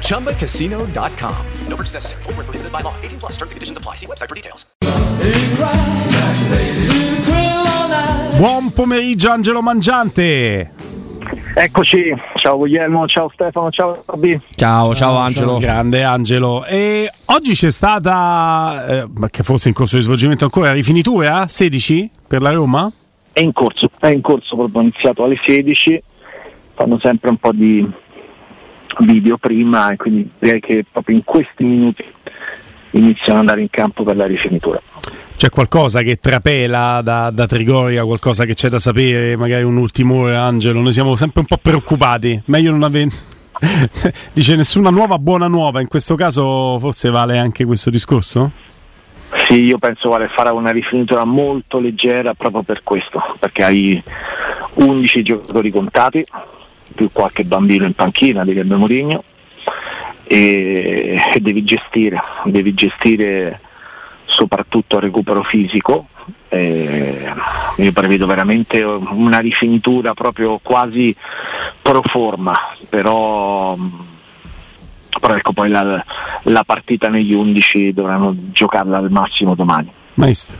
ChumbaCasino.com. No purchase necessary. Full prohibited by law. 18 plus terms and conditions apply. See website for details. Buon pomeriggio, Angelo Mangiante. Eccoci, ciao Guglielmo, ciao Stefano, ciao Robby. Ciao, ciao, ciao Angelo. Ciao, grande Angelo. E oggi c'è stata, eh, che forse in corso di svolgimento ancora, rifinitura 16 per la Roma? È in corso, è in corso, proprio iniziato alle 16, fanno sempre un po' di video prima e quindi direi che proprio in questi minuti iniziano ad andare in campo per la rifinitura. C'è qualcosa che trapela da, da, Trigoria, qualcosa che c'è da sapere, magari un ultimo ora, Angelo? Noi siamo sempre un po' preoccupati, meglio non avere... Dice nessuna nuova buona nuova, in questo caso forse vale anche questo discorso? Sì, io penso vale fare una rifinitura molto leggera proprio per questo, perché hai 11 giocatori contati, più qualche bambino in panchina, direbbe Mourinho, e, e devi gestire, devi gestire soprattutto il recupero fisico. Eh, io prevedo veramente una rifinitura proprio quasi pro forma, però, però ecco poi la, la partita negli 11 dovranno giocarla al massimo domani. Maestro.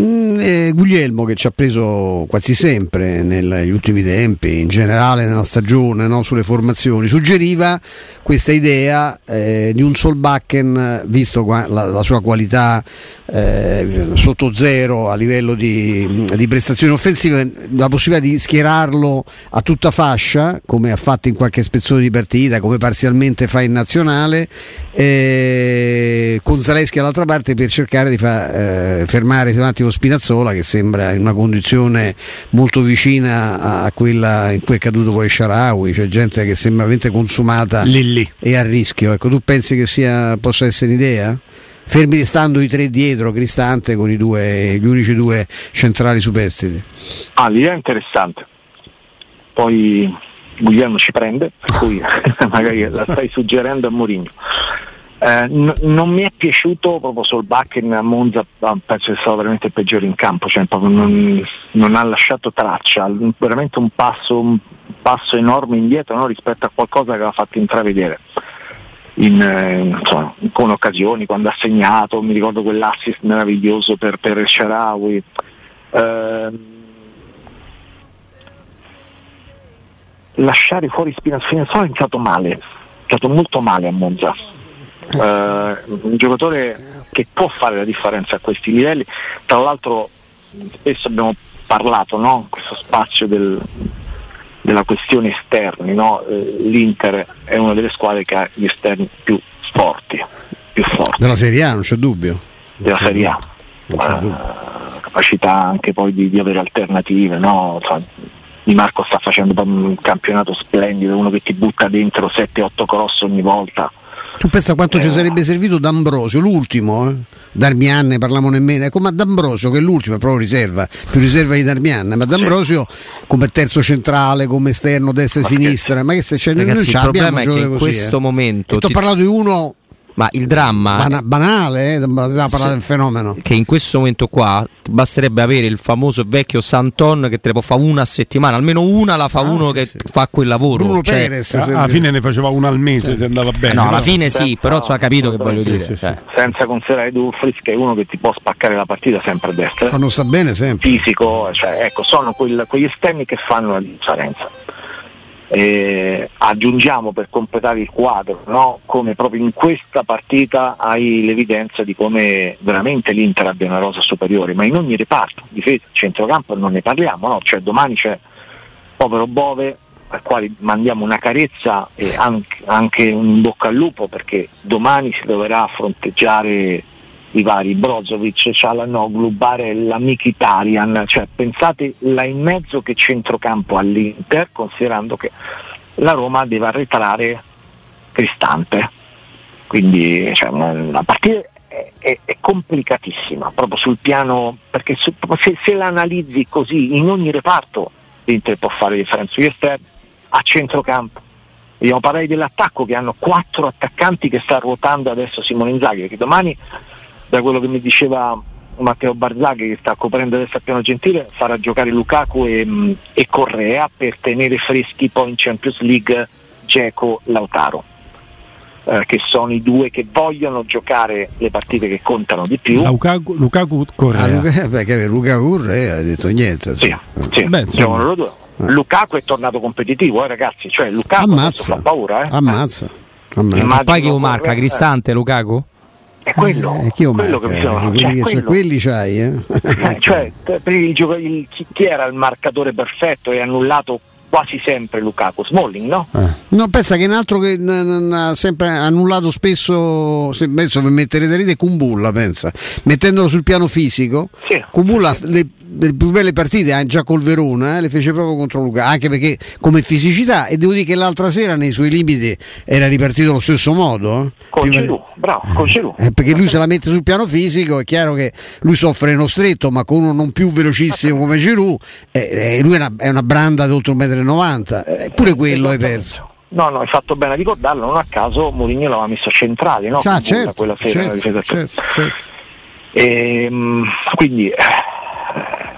Mm, eh, Guglielmo che ci ha preso quasi sempre negli ultimi tempi, in generale nella stagione, no, sulle formazioni, suggeriva questa idea eh, di un Solbakken, visto qua, la, la, sua qualità eh, sotto zero a livello di, di, prestazioni offensive, la possibilità di schierarlo a tutta fascia, come ha fatto in qualche spezzone di partita, come parzialmente fa in nazionale, eh, con Zaleschi all'altra parte per cercare di far eh, fermare un attimo Spinazzola che sembra in una condizione molto vicina a quella in cui è caduto poi Sharawi, cioè gente che sembra veramente consumata Lì, e a rischio. Ecco, tu pensi che sia, possa essere un'idea? Fermi restando i tre dietro, Cristante con i due, gli unici due centrali superstiti. Ah, l'idea è interessante. Poi Guglielmo ci prende, per cui magari la stai suggerendo a Mourinho. Eh, n- non mi è piaciuto proprio sul Bakken a Monza, penso che sia stato veramente il peggiore in campo, cioè non, non, ha lasciato traccia, veramente un passo, un passo enorme indietro no? rispetto a qualcosa che aveva fatto intravedere. In, eh, insomma, con occasioni, quando ha segnato, mi ricordo quell'assist meraviglioso per, per Sharawi. Eh, lasciare fuori Spinazzola è iniziato male, è iniziato molto male a Monza eh, un giocatore che può fare la differenza a questi livelli. Tra l'altro spesso abbiamo parlato, no? questo spazio del, della questione esterni, no? eh, l'Inter è una delle squadre che ha gli esterni più forti. Più forti. Della Serie A, non c'è dubbio. Della Serie A. Uh, capacità anche poi di, di avere alternative, no? Di Marco sta facendo un campionato splendido, uno che ti butta dentro 7-8 cross ogni volta. Tu pensa quanto eh. ci sarebbe servito D'Ambrosio, l'ultimo, eh? Darmian ne parliamo nemmeno, ecco ma D'Ambrosio che è l'ultimo è proprio riserva, più riserva di Darmian, ma D'Ambrosio come terzo centrale, come esterno, destra e sinistra, ma che se c'è Ragazzi, noi il problema è che in così, questo eh. momento ti ho parlato di uno ma il dramma Bana- banale, eh, parlare sì, del fenomeno. Che in questo momento qua basterebbe avere il famoso vecchio Santon che te ne può fare una a settimana, almeno una la fa ah, uno sì, che sì. fa quel lavoro. Bruno cioè, Perez, alla fine ne faceva una al mese se andava bene. No, alla fine sì, però ha capito che voglio dire. Cioè. Senza considerare Dumfries che è uno che ti può spaccare la partita sempre a destra. Quando sta bene sempre. Fisico, cioè, ecco, sono quel, quegli esterni che fanno la differenza. Eh, aggiungiamo per completare il quadro no? come proprio in questa partita hai l'evidenza di come veramente l'Inter abbia una rosa superiore, ma in ogni reparto, difesa, centrocampo non ne parliamo, no? cioè domani c'è povero Bove al quale mandiamo una carezza e anche, anche un bocca al lupo perché domani si dovrà fronteggiare i vari Brozovic, Cialanoglu, Barella, Mkhitaryan, cioè pensate là in mezzo che centrocampo all'Inter, considerando che la Roma deve arretrare Cristante. Quindi cioè, la partita è, è, è, complicatissima proprio sul piano, perché su, se, se la analizzi così in ogni reparto l'Inter può fare differenza sugli esterni, a centrocampo. Vogliamo parlare dell'attacco che hanno quattro attaccanti che sta ruotando adesso Simone Inzaghi, perché domani da quello che mi diceva Matteo Barzaghi che sta coprendo adesso a piano gentile farà giocare Lukaku e, mm, e Correa per tenere freschi poi in Champions League Geco Lautaro eh, che sono i due che vogliono giocare le partite che contano di più Lukaku, Lukaku Correa ah, Luca, perché Lukaku Correa ha detto niente sì, sì, Beh, giocano loro due eh. Lukaku è tornato competitivo eh, ragazzi cioè Lukaku fa paura eh. ammazza, ammazza. Ma poi chi lo marca? Cristante Lukaku? È quello, eh, chi quello che mi sono, quelli, cioè, quello. quelli c'hai, eh? eh cioè, il, chi, era il marcatore perfetto e annullato quasi sempre Lukaku, Smalling, no? Eh. No, pensa che un altro che ha sempre annullato spesso, se messo per mettere da rete, Kumbulla, pensa. Mettendolo sul piano fisico, sì. Kumbulla le, le più belle partite eh, già col Verona eh, le fece proprio contro Luca anche perché come fisicità e devo dire che l'altra sera nei suoi limiti era ripartito allo stesso modo eh. con Giroud bravo con Giroud eh, perché lui se la mette sul piano fisico è chiaro che lui soffre uno stretto ma con uno non più velocissimo come Giroud eh, eh lui è una, è una, branda di oltre 1,90 m eppure quello hai perso No, no, hai fatto bene a ricordarlo, non a caso Mourinho l'aveva messo centrale, no? Ah, certo, quella sera certo, certo, certo. E, ehm, quindi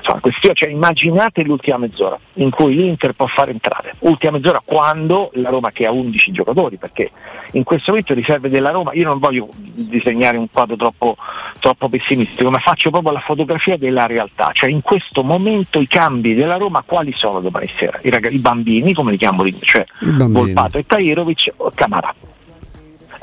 insomma, questione, cioè, immaginate l'ultima mezz'ora in cui l'Inter può fare entrare, ultima mezz'ora quando la Roma che ha 11 giocatori, perché in questo momento riserve della Roma, io non voglio disegnare un quadro troppo, troppo pessimistico, ma faccio proprio la fotografia della realtà, cioè in questo momento i cambi della Roma quali sono domani sera? I, ragazzi, i bambini, come li chiamo, cioè Volpato e Tairovic o Camara.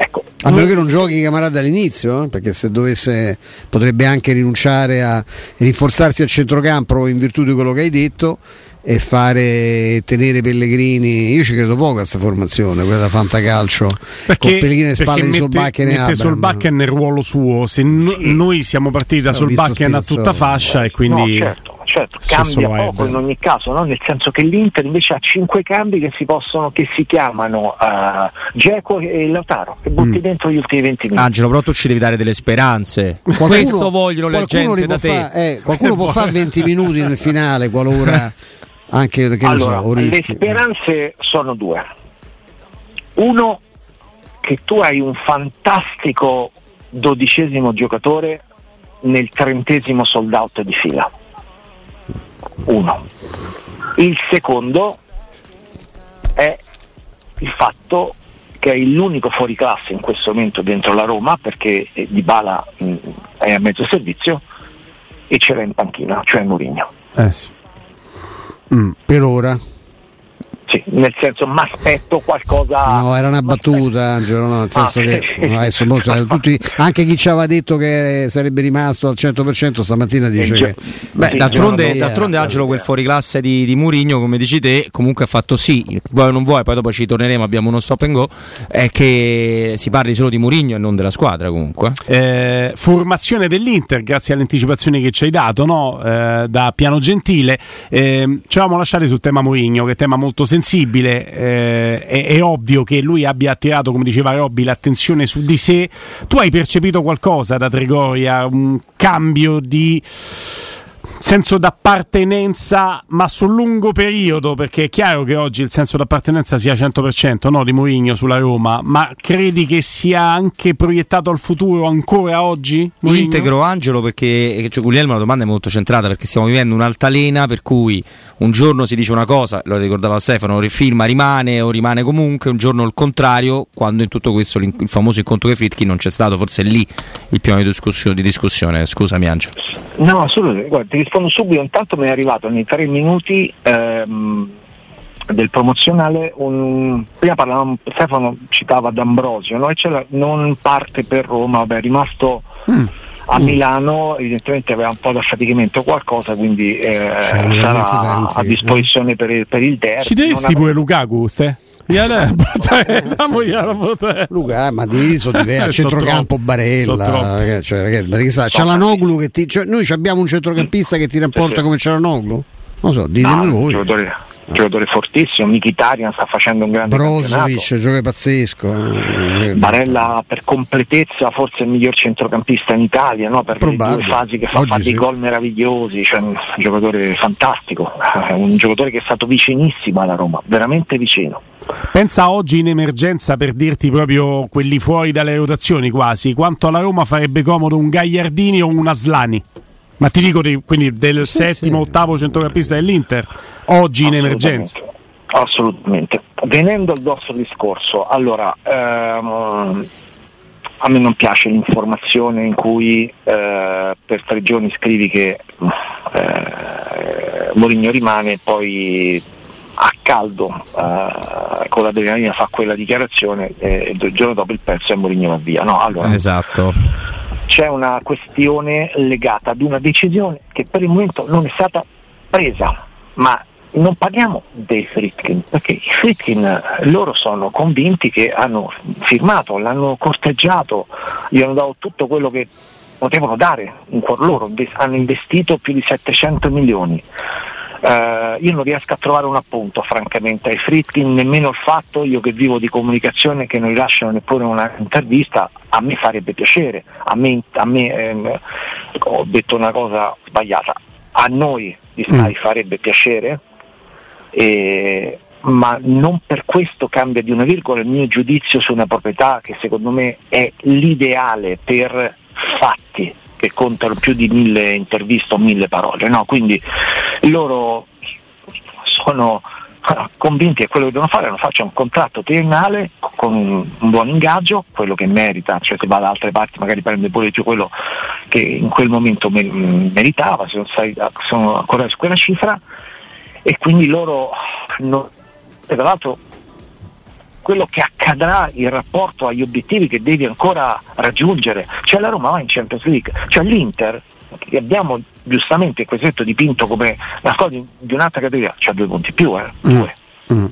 Ecco, a meno che non giochi camarada all'inizio, eh? perché se dovesse potrebbe anche rinunciare a rinforzarsi al centrocampo in virtù di quello che hai detto e fare tenere Pellegrini. Io ci credo poco a questa formazione, quella da Fantacalcio. Perché, con Pellegrini e spalle di Solbakken e Mette Solbakken nel ruolo suo. Se no, noi siamo partiti da Solbakken a tutta fascia e quindi. No, certo certo, cambia poco in ogni caso, no? nel senso che l'Inter invece ha cinque cambi che si possono, che si chiamano uh, Geco e Lautaro, che butti mm. dentro gli ultimi 20 minuti. Angelo, però tu ci devi dare delle speranze. Qualcuno, Questo vogliono le gente da te. Fa, eh, qualcuno può fare 20 minuti nel finale qualora anche che allora, so, le speranze sono due. Uno che tu hai un fantastico dodicesimo giocatore nel trentesimo sold out di fila uno. Il secondo è il fatto che è l'unico fuori classe in questo momento dentro la Roma perché Di Bala mm, è a mezzo servizio e ce l'ha in panchina, cioè Mourinho. Eh sì. mm. Per ora sì, nel senso mi aspetto qualcosa. No, era una battuta, Angelo, no, nel senso ah, che adesso molto, tutti, anche chi ci aveva detto che sarebbe rimasto al 100% stamattina dice che. Beh, d'altronde, d'altronde Angelo, quel fuoriclasse di, di Murigno, come dici te, comunque ha fatto sì, vuoi o non vuoi, poi dopo ci torneremo, abbiamo uno stop and go, è che si parli solo di Murigno e non della squadra comunque. Eh, formazione dell'Inter, grazie alle anticipazioni che ci hai dato, no? eh, da Piano Gentile. Eh, ci avevamo lasciati sul tema Murigno, che è tema molto sensibile sensibile, eh, è, è, ovvio che lui abbia attirato, come diceva Robby, l'attenzione su di sé. Tu hai percepito qualcosa da Trigoria, un cambio di senso d'appartenenza, ma sul lungo periodo, perché è chiaro che oggi il senso d'appartenenza sia 100% no, di Mourinho sulla Roma, ma credi che sia anche proiettato al futuro ancora oggi? Mourinho? Integro Angelo perché cioè, Guglielmo la domanda è molto centrata perché stiamo vivendo un'altalena per cui un giorno si dice una cosa, lo ricordava Stefano, rifilma rimane o rimane comunque, un giorno il contrario, quando in tutto questo il famoso incontro che Fritkin non c'è stato, forse è lì il piano di discussione, di discussione. scusami Angelo. No, assolutamente, guarda, ti rispondo subito, intanto mi è arrivato nei tre minuti ehm, del promozionale, un, prima parlavamo, Stefano citava D'Ambrosio, no? e c'era, non parte per Roma, vabbè, è rimasto Mm. a Milano, evidentemente aveva un po' da faticamento o qualcosa, quindi eh, sarà tanti, a disposizione per, il, per il derby. Ci avrà- pure Lukaku, ste? Gliela- Dammogliela, potere. Luca, eh, ma divisi sono diversi. Eh, centrocampo troppi, Barella. ragazzi, cioè, ragazzi, sa, c'è la Noglu che ti. cioè, noi abbiamo un centrocampista che ti rapporta sì. come c'è la Noglu? Non so, No, ditemi un voi. giocatore, giocatore fortissimo, Mkhitaryan sta facendo un grande Brozovic, campionato. gioca pazzesco. Barella per completezza forse il miglior centrocampista in Italia no? per Probabile. le due fasi che fa, Oggi fa dei sì. gol meravigliosi, cioè un giocatore fantastico, eh, un giocatore che è stato vicinissimo alla Roma, veramente vicino. Pensa oggi in emergenza per dirti proprio quelli fuori dalle rotazioni quasi, quanto alla Roma farebbe comodo un Gagliardini o un Aslani. Ma ti dico di- quindi del settimo, ottavo centrocampista dell'Inter, oggi in emergenza. Assolutamente. Venendo al vostro discorso, allora ehm, a me non piace l'informazione in cui eh, per tre giorni scrivi che eh, Mourinho rimane e poi a caldo eh, con l'adrenalina fa quella dichiarazione e il giorno dopo il pezzo e Mourinho va via. No, allora, Esatto. C'è una questione legata ad una decisione che per il momento non è stata presa, ma non parliamo dei Fritkin, perché i Fritkin loro sono convinti che hanno firmato, l'hanno corteggiato, gli hanno dato tutto quello che potevano dare in cuor loro, hanno investito più di 700 milioni. Eh, io non riesco a trovare un appunto francamente. Ai Fritkin, nemmeno il fatto, io che vivo di comunicazione che non rilasciano neppure una intervista, a me farebbe piacere, a me, a me, ehm, ho detto una cosa sbagliata, a noi di Sky farebbe piacere, eh, ma non per questo cambia di una virgola. Il mio giudizio su una proprietà che secondo me è l'ideale per fatti che contano più di mille interviste o mille parole. No? Quindi loro sono ah, convinti che quello che devono fare è faccia un contratto triennale con un buon ingaggio, quello che merita, cioè se va da altre parti magari prende pure di più quello che in quel momento me- meritava, se non sai- sono ancora su quella cifra, e quindi loro non- e tra l'altro quello che accadrà in rapporto agli obiettivi che devi ancora raggiungere, cioè la Roma va in Champions League, cioè l'Inter che abbiamo giustamente questo detto dipinto come una cosa di, di un'altra categoria, c'ha due punti più, eh, due,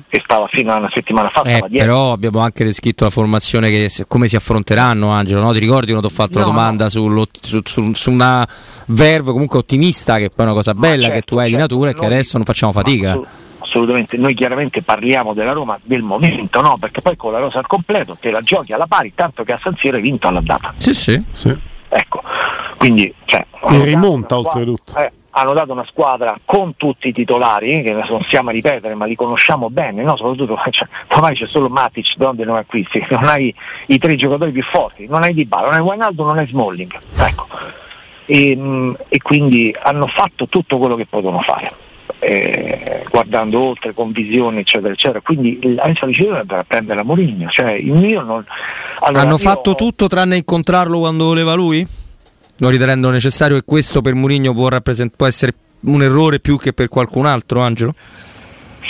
che stava fino a una settimana fa, Eh, però abbiamo anche descritto la formazione che come si affronteranno Angelo, no? ti ricordi quando ti ho fatto No, la domanda sullo- su, su- su una verve comunque ottimista che poi è una cosa bella che certo, tu hai di certo, natura e che adesso non facciamo fatica. Assolut- Assolutamente, noi chiaramente parliamo della Roma del momento, no? Perché poi con la rosa al completo te la giochi alla pari, tanto che a San Siro hai vinto alla data. Sì, sì. Ecco, quindi cioè, E hanno dato rimonta una squadra- oltretutto. eh, hanno dato una squadra con tutti i titolari, che non stiamo a ripetere, ma li conosciamo bene, no? soprattutto cioè, ormai c'è solo Matic, donde non acquisti, non hai i tre giocatori più forti, non hai Di Bala, non hai Wijnaldum, non hai Smalling. Ecco. E, mh, e quindi hanno fatto tutto quello che potevano fare. Eh, guardando oltre con visione eccetera eccetera quindi la decisione è andare a prendere la Mourinho cioè il mio non allora, Hanno io- fatto tutto tranne incontrarlo quando voleva lui? Non ritenendo necessario che questo per Mourinho può, rappresent- può essere un errore più che per qualcun altro, Angelo?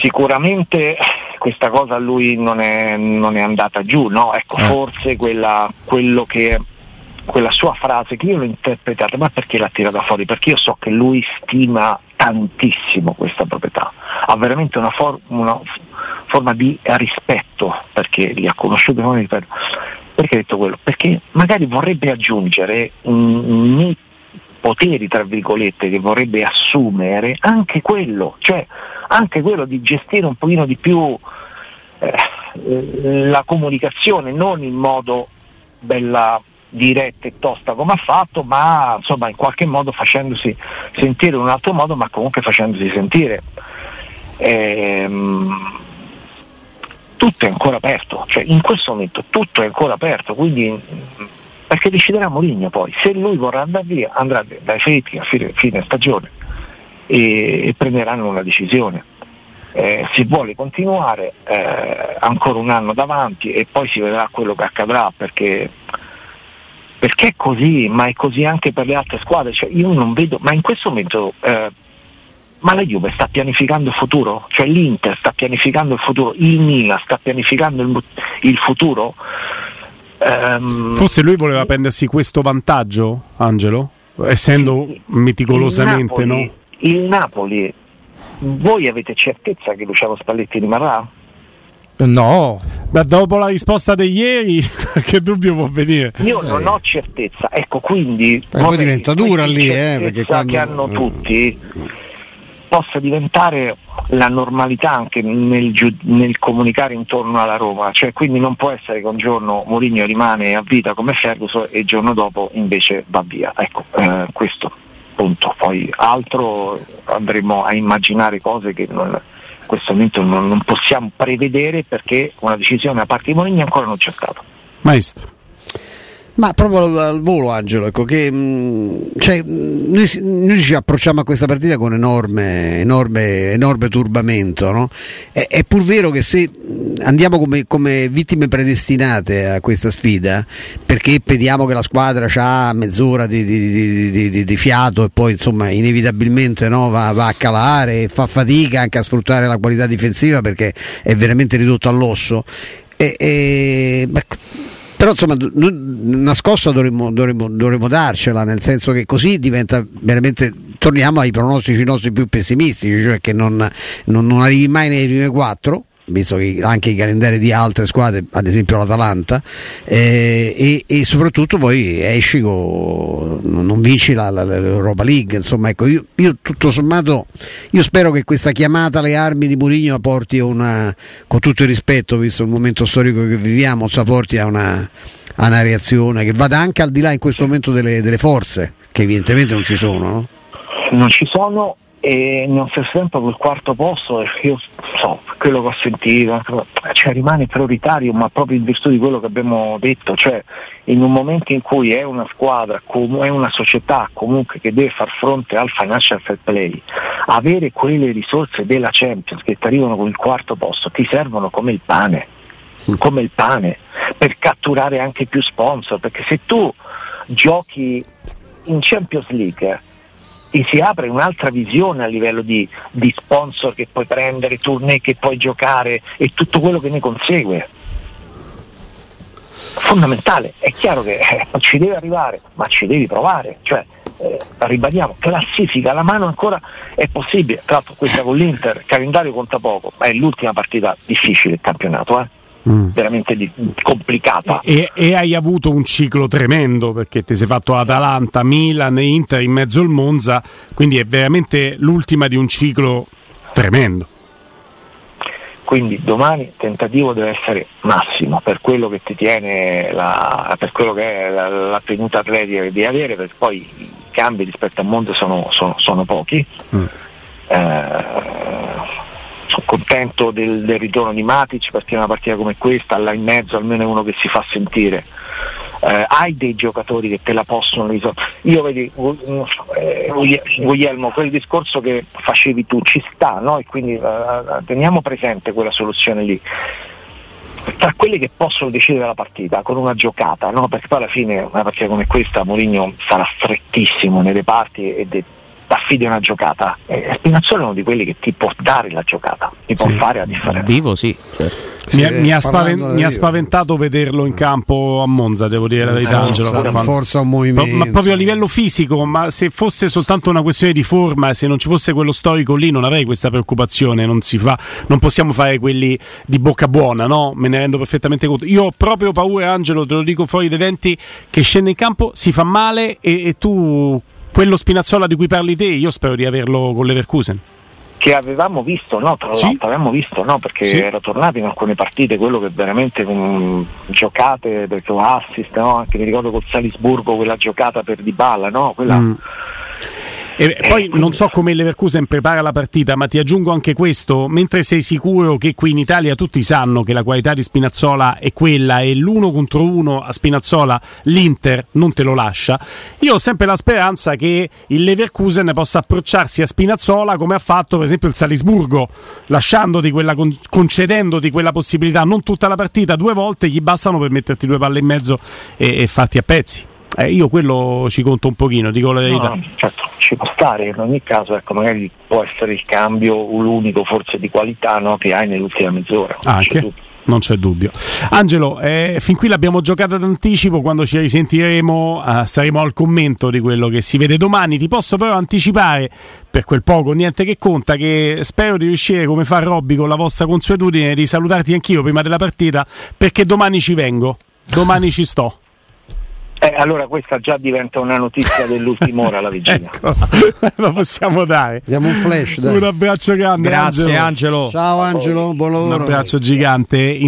sicuramente questa cosa a lui non è, non è andata giù, no? Ecco, Eh. forse quella, quello che, quella sua frase che io l'ho interpretata, ma perché l'ha tirata fuori? Perché io so che lui stima tantissimo questa proprietà, ha veramente una, for- una forma di rispetto perché li ha conosciuti, non ripeto. Perché ha detto quello? Perché magari vorrebbe aggiungere mm, nei poteri, tra virgolette, che vorrebbe assumere anche quello, cioè anche quello di gestire un pochino di più eh, la comunicazione, non in modo bella diretta e tosta come ha fatto, ma insomma in qualche modo facendosi sentire in un altro modo, ma comunque facendosi sentire. Ehm, tutto è ancora aperto, cioè in questo momento tutto è ancora aperto, quindi perché deciderà Mourinho poi, se lui vorrà andare via andrà dai Felitti a fine, fine stagione e, e prenderanno una decisione. Eh, se vuole continuare eh, ancora un anno davanti e poi si vedrà quello che accadrà perché, perché è così, ma è così anche per le altre squadre. Cioè, io non vedo, ma in questo momento eh, ma la Juve sta pianificando il futuro? Cioè l'Inter sta pianificando il futuro? Il Milan sta pianificando il, il futuro? Um, Forse lui voleva prendersi questo vantaggio, Angelo? Essendo meticolosamente, il Napoli, no? Il Napoli, voi avete certezza che Luciano Spalletti rimarrà? No, ma dopo la risposta di ieri, che dubbio può venire? Io non ho certezza, ecco quindi. poi diventa dura lì, eh, perché quando... che hanno tutti possa diventare la normalità anche nel, nel, comunicare intorno alla Roma, cioè quindi non può essere che un giorno Mourinho rimane a vita come Ferguson e il giorno dopo invece va via. Ecco, eh, questo punto. Poi altro andremo a immaginare cose che non, questo momento non, non possiamo prevedere perché una decisione da parte di Mourinho ancora non c'è stata. Maestro. Ma proprio al volo, Angelo, ecco, che mm, cioè, noi, noi, ci approcciamo a questa partita con enorme, enorme, enorme turbamento. No? È, è, pur vero che se andiamo come, come, vittime predestinate a questa sfida, perché vediamo che la squadra ha mezz'ora di, di, di, di, fiato e poi insomma inevitabilmente no, va, va, a calare e fa fatica anche a sfruttare la qualità difensiva perché è veramente ridotto all'osso. E, e, però insomma una scossa dovremmo, dovremmo, dovremmo, darcela nel senso che così diventa veramente torniamo ai pronostici nostri più pessimistici cioè che non, non, non arrivi mai nei primi quattro visto che anche i calendari di altre squadre, ad esempio l'Atalanta, eh, e, e, soprattutto poi esci con, non vinci la, la, l'Europa League. Insomma, ecco, io, io, tutto sommato io spero che questa chiamata alle armi di Mourinho porti una, con tutto il rispetto, visto il momento storico che viviamo, porti a una, a una reazione che vada anche al di là in questo momento delle, delle forze, che evidentemente non ci sono. No? Non ci sono e nel stesso tempo quel quarto posto io so quello che ho sentito cioè rimane prioritario ma proprio in virtù di quello che abbiamo detto cioè in un momento in cui è una squadra è una società comunque che deve far fronte al financial fair play avere quelle risorse della Champions che ti arrivano con il quarto posto ti servono come il pane come il pane per catturare anche più sponsor perché se tu giochi in Champions League ti si apre un'altra visione a livello di, di sponsor che puoi prendere, tournée che puoi giocare e tutto quello che ne consegue fondamentale, è chiaro che eh, ci deve arrivare, ma ci devi provare, cioè eh, ribadiamo, classifica la mano ancora è possibile, tra l'altro questa con l'Inter, calendario conta poco, ma è l'ultima partita difficile del campionato, eh? Mm. veramente di, complicata. E, e, hai avuto un ciclo tremendo perché ti sei fatto Atalanta, Milan e Inter in mezzo al Monza, quindi è veramente l'ultima di un ciclo tremendo. Quindi domani il tentativo deve essere massimo per quello che ti tiene la, per quello che è la, la tenuta atletica che devi avere, perché poi i cambi rispetto al Monza sono, sono, sono pochi. Mm. Eh, sono contento del, del, ritorno di Matic perché una partita come questa, là in mezzo almeno è uno che si fa sentire. Eh, hai dei giocatori che te la possono risolvere. Io vedi, eh, Guglielmo, quel discorso che facevi tu ci sta, no? E quindi eh, teniamo presente quella soluzione lì tra quelli che possono decidere la partita con una giocata, no? perché poi alla fine una partita come questa Mourinho sarà strettissimo nelle parti e de- affidi una giocata. E Spinazzola è uno di quelli che ti può dare la giocata, ti può fare la differenza. Vivo sì. Certo. Mi, sì, mi, ha spaven- mi, ha spaventato vederlo in campo a Monza, devo dire la verità. Forza, forza un movimento. Ma proprio a livello fisico, ma se fosse soltanto una questione di forma, se non ci fosse quello storico lì, non avrei questa preoccupazione. Non, si fa, non possiamo fare quelli di bocca buona, no? Me ne rendo perfettamente conto. Io ho proprio paura, Angelo, te lo dico fuori dai denti, che scende in campo, si fa male e, e tu quello Spinazzola di cui parli te, io spero di averlo con l'Everkusen che avevamo visto, no, tra l'altro, sì. avevamo visto, no, perché sì. era tornato in alcune partite quello che veramente con giocate, perché assist, no, anche mi ricordo col Salisburgo quella giocata per Di Balla, no, quella mm. E poi non so come Leverkusen prepara la partita, ma ti aggiungo anche questo, mentre sei sicuro che qui in Italia tutti sanno che la qualità di Spinazzola è quella e l'uno contro uno a Spinazzola l'Inter non te lo lascia, io ho sempre la speranza che il Leverkusen possa approcciarsi a Spinazzola come ha fatto per esempio il Salisburgo, lasciandoti quella, concedendoti quella possibilità, non tutta la partita, due volte gli bastano per metterti due palle in mezzo e, e farti a pezzi. Eh, io quello ci conto un pochino, dico la verità. No, certo, ci può stare, in ogni caso ecco, magari può essere il cambio l'unico forse di qualità no, che hai nell'ultima mezz'ora. Anche. Non c'è dubbio. Angelo, eh, fin qui l'abbiamo giocata d'anticipo, quando ci risentiremo eh, saremo al commento di quello che si vede domani. Ti posso però anticipare, per quel poco, niente che conta, che spero di riuscire, come fa Robby, con la vostra consuetudine, di salutarti anch'io prima della partita, perché domani ci vengo, domani ci sto. Eh, allora questa già diventa una notizia dell'ultima ora la vigilia. ecco, lo possiamo dare. Diamo un flash, dai. Un abbraccio grande. Grazie Angelo. Angelo. Ciao Angelo, buon Un lavoro. abbraccio gigante.